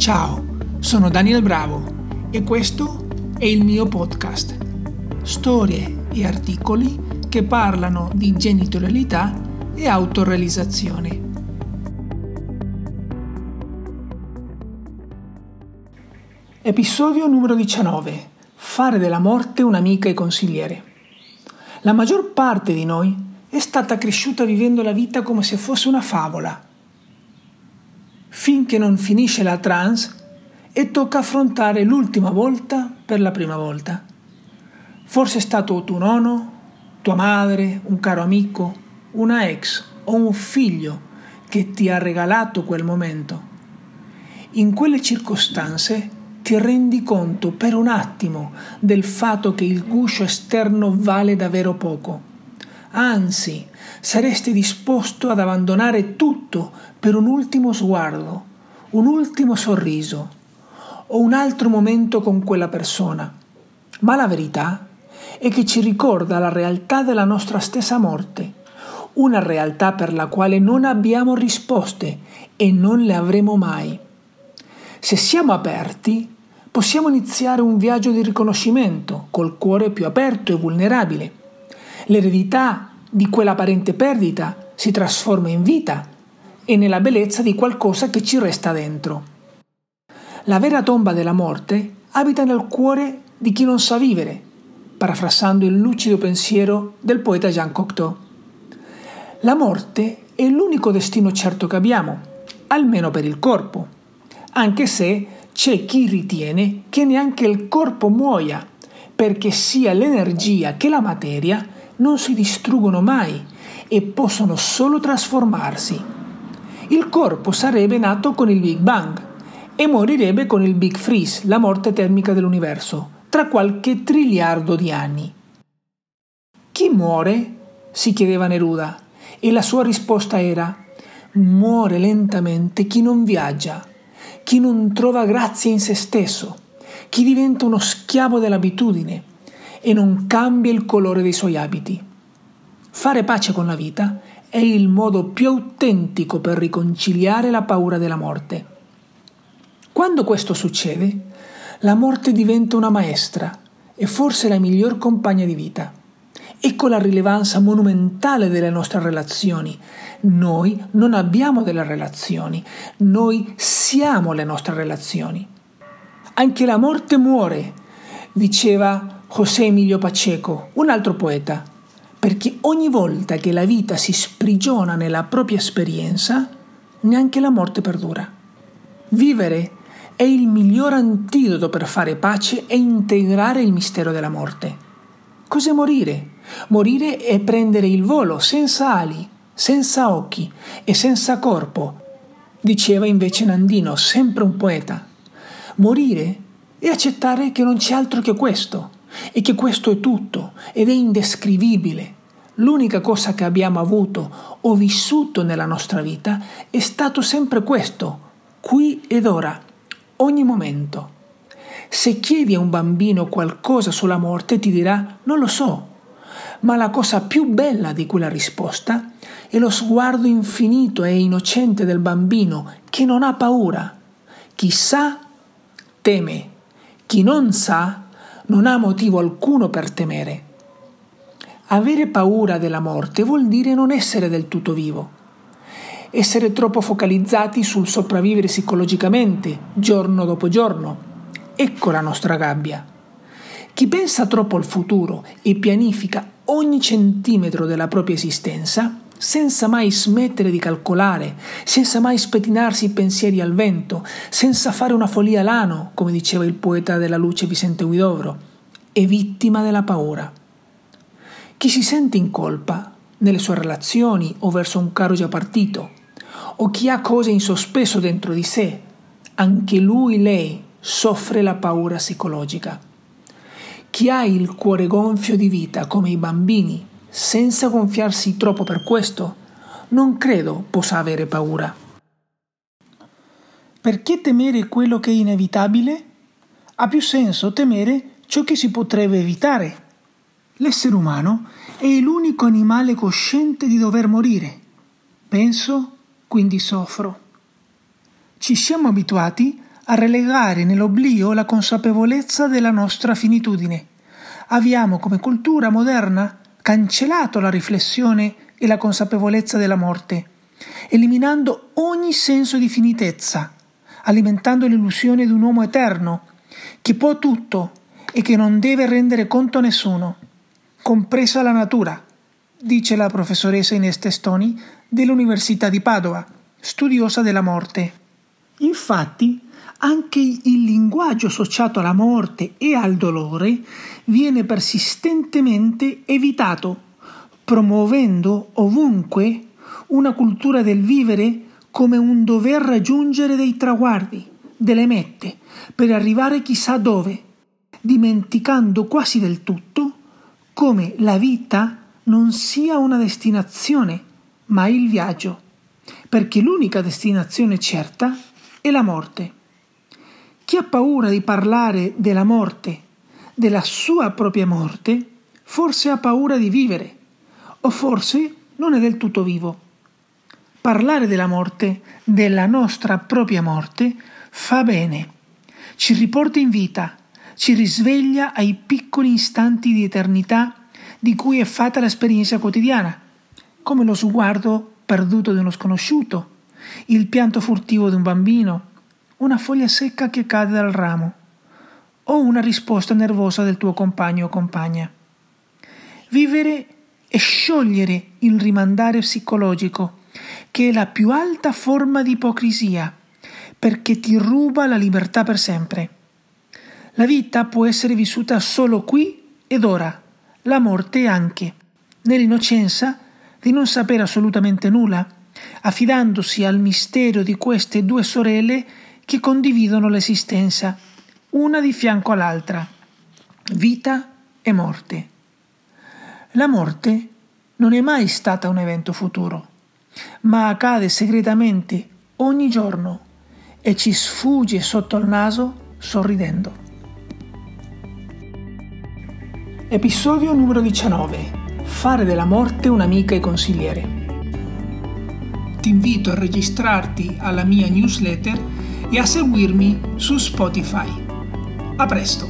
Ciao, sono Daniel Bravo e questo è il mio podcast. Storie e articoli che parlano di genitorialità e autorealizzazione. Episodio numero 19. Fare della morte un'amica e consigliere. La maggior parte di noi è stata cresciuta vivendo la vita come se fosse una favola finché non finisce la trance e tocca affrontare l'ultima volta per la prima volta. Forse è stato tuo nonno, tua madre, un caro amico, una ex o un figlio che ti ha regalato quel momento. In quelle circostanze ti rendi conto per un attimo del fatto che il guscio esterno vale davvero poco anzi saresti disposto ad abbandonare tutto per un ultimo sguardo, un ultimo sorriso o un altro momento con quella persona. Ma la verità è che ci ricorda la realtà della nostra stessa morte, una realtà per la quale non abbiamo risposte e non le avremo mai. Se siamo aperti, possiamo iniziare un viaggio di riconoscimento col cuore più aperto e vulnerabile L'eredità di quell'apparente perdita si trasforma in vita e nella bellezza di qualcosa che ci resta dentro. La vera tomba della morte abita nel cuore di chi non sa vivere, parafrasando il lucido pensiero del poeta Jean Cocteau. La morte è l'unico destino certo che abbiamo, almeno per il corpo, anche se c'è chi ritiene che neanche il corpo muoia, perché sia l'energia che la materia non si distruggono mai e possono solo trasformarsi. Il corpo sarebbe nato con il Big Bang e morirebbe con il Big Freeze, la morte termica dell'universo, tra qualche triliardo di anni. Chi muore? si chiedeva Neruda, e la sua risposta era muore lentamente chi non viaggia, chi non trova grazia in se stesso, chi diventa uno schiavo dell'abitudine, e non cambia il colore dei suoi abiti. Fare pace con la vita è il modo più autentico per riconciliare la paura della morte. Quando questo succede, la morte diventa una maestra e forse la miglior compagna di vita. Ecco la rilevanza monumentale delle nostre relazioni. Noi non abbiamo delle relazioni, noi siamo le nostre relazioni. Anche la morte muore, diceva José Emilio Pacheco, un altro poeta, perché ogni volta che la vita si sprigiona nella propria esperienza, neanche la morte perdura. Vivere è il miglior antidoto per fare pace e integrare il mistero della morte. Cos'è morire? Morire è prendere il volo senza ali, senza occhi e senza corpo, diceva invece Nandino, sempre un poeta. Morire è accettare che non c'è altro che questo e che questo è tutto ed è indescrivibile. L'unica cosa che abbiamo avuto o vissuto nella nostra vita è stato sempre questo, qui ed ora, ogni momento. Se chiedi a un bambino qualcosa sulla morte ti dirà non lo so, ma la cosa più bella di quella risposta è lo sguardo infinito e innocente del bambino che non ha paura. Chi sa teme, chi non sa non ha motivo alcuno per temere. Avere paura della morte vuol dire non essere del tutto vivo, essere troppo focalizzati sul sopravvivere psicologicamente, giorno dopo giorno. Ecco la nostra gabbia. Chi pensa troppo al futuro e pianifica ogni centimetro della propria esistenza, senza mai smettere di calcolare, senza mai spettinarsi i pensieri al vento, senza fare una follia l'ano, come diceva il poeta della luce Vicente Guidovro, è vittima della paura. Chi si sente in colpa nelle sue relazioni o verso un caro già partito, o chi ha cose in sospeso dentro di sé, anche lui, lei, soffre la paura psicologica. Chi ha il cuore gonfio di vita come i bambini senza gonfiarsi troppo per questo, non credo possa avere paura. Perché temere quello che è inevitabile? Ha più senso temere ciò che si potrebbe evitare. L'essere umano è l'unico animale cosciente di dover morire. Penso, quindi soffro. Ci siamo abituati a relegare nell'oblio la consapevolezza della nostra finitudine. Abbiamo come cultura moderna cancellato la riflessione e la consapevolezza della morte, eliminando ogni senso di finitezza, alimentando l'illusione di un uomo eterno, che può tutto e che non deve rendere conto a nessuno, compresa la natura, dice la professoressa Ines Testoni dell'Università di Padova, studiosa della morte. Infatti, anche il linguaggio associato alla morte e al dolore viene persistentemente evitato, promuovendo ovunque una cultura del vivere come un dover raggiungere dei traguardi, delle mette, per arrivare chissà dove, dimenticando quasi del tutto come la vita non sia una destinazione, ma il viaggio, perché l'unica destinazione certa è la morte. Chi ha paura di parlare della morte, della sua propria morte, forse ha paura di vivere, o forse non è del tutto vivo. Parlare della morte, della nostra propria morte, fa bene, ci riporta in vita, ci risveglia ai piccoli istanti di eternità di cui è fatta l'esperienza quotidiana, come lo sguardo perduto di uno sconosciuto, il pianto furtivo di un bambino, una foglia secca che cade dal ramo o una risposta nervosa del tuo compagno o compagna. Vivere è sciogliere il rimandare psicologico, che è la più alta forma di ipocrisia, perché ti ruba la libertà per sempre. La vita può essere vissuta solo qui ed ora, la morte anche, nell'innocenza di non sapere assolutamente nulla, affidandosi al mistero di queste due sorelle che condividono l'esistenza, una di fianco all'altra, vita e morte. La morte non è mai stata un evento futuro, ma accade segretamente ogni giorno e ci sfugge sotto il naso sorridendo. Episodio numero 19. Fare della morte un'amica e consigliere. Ti invito a registrarti alla mia newsletter e a seguirmi su Spotify. A presto!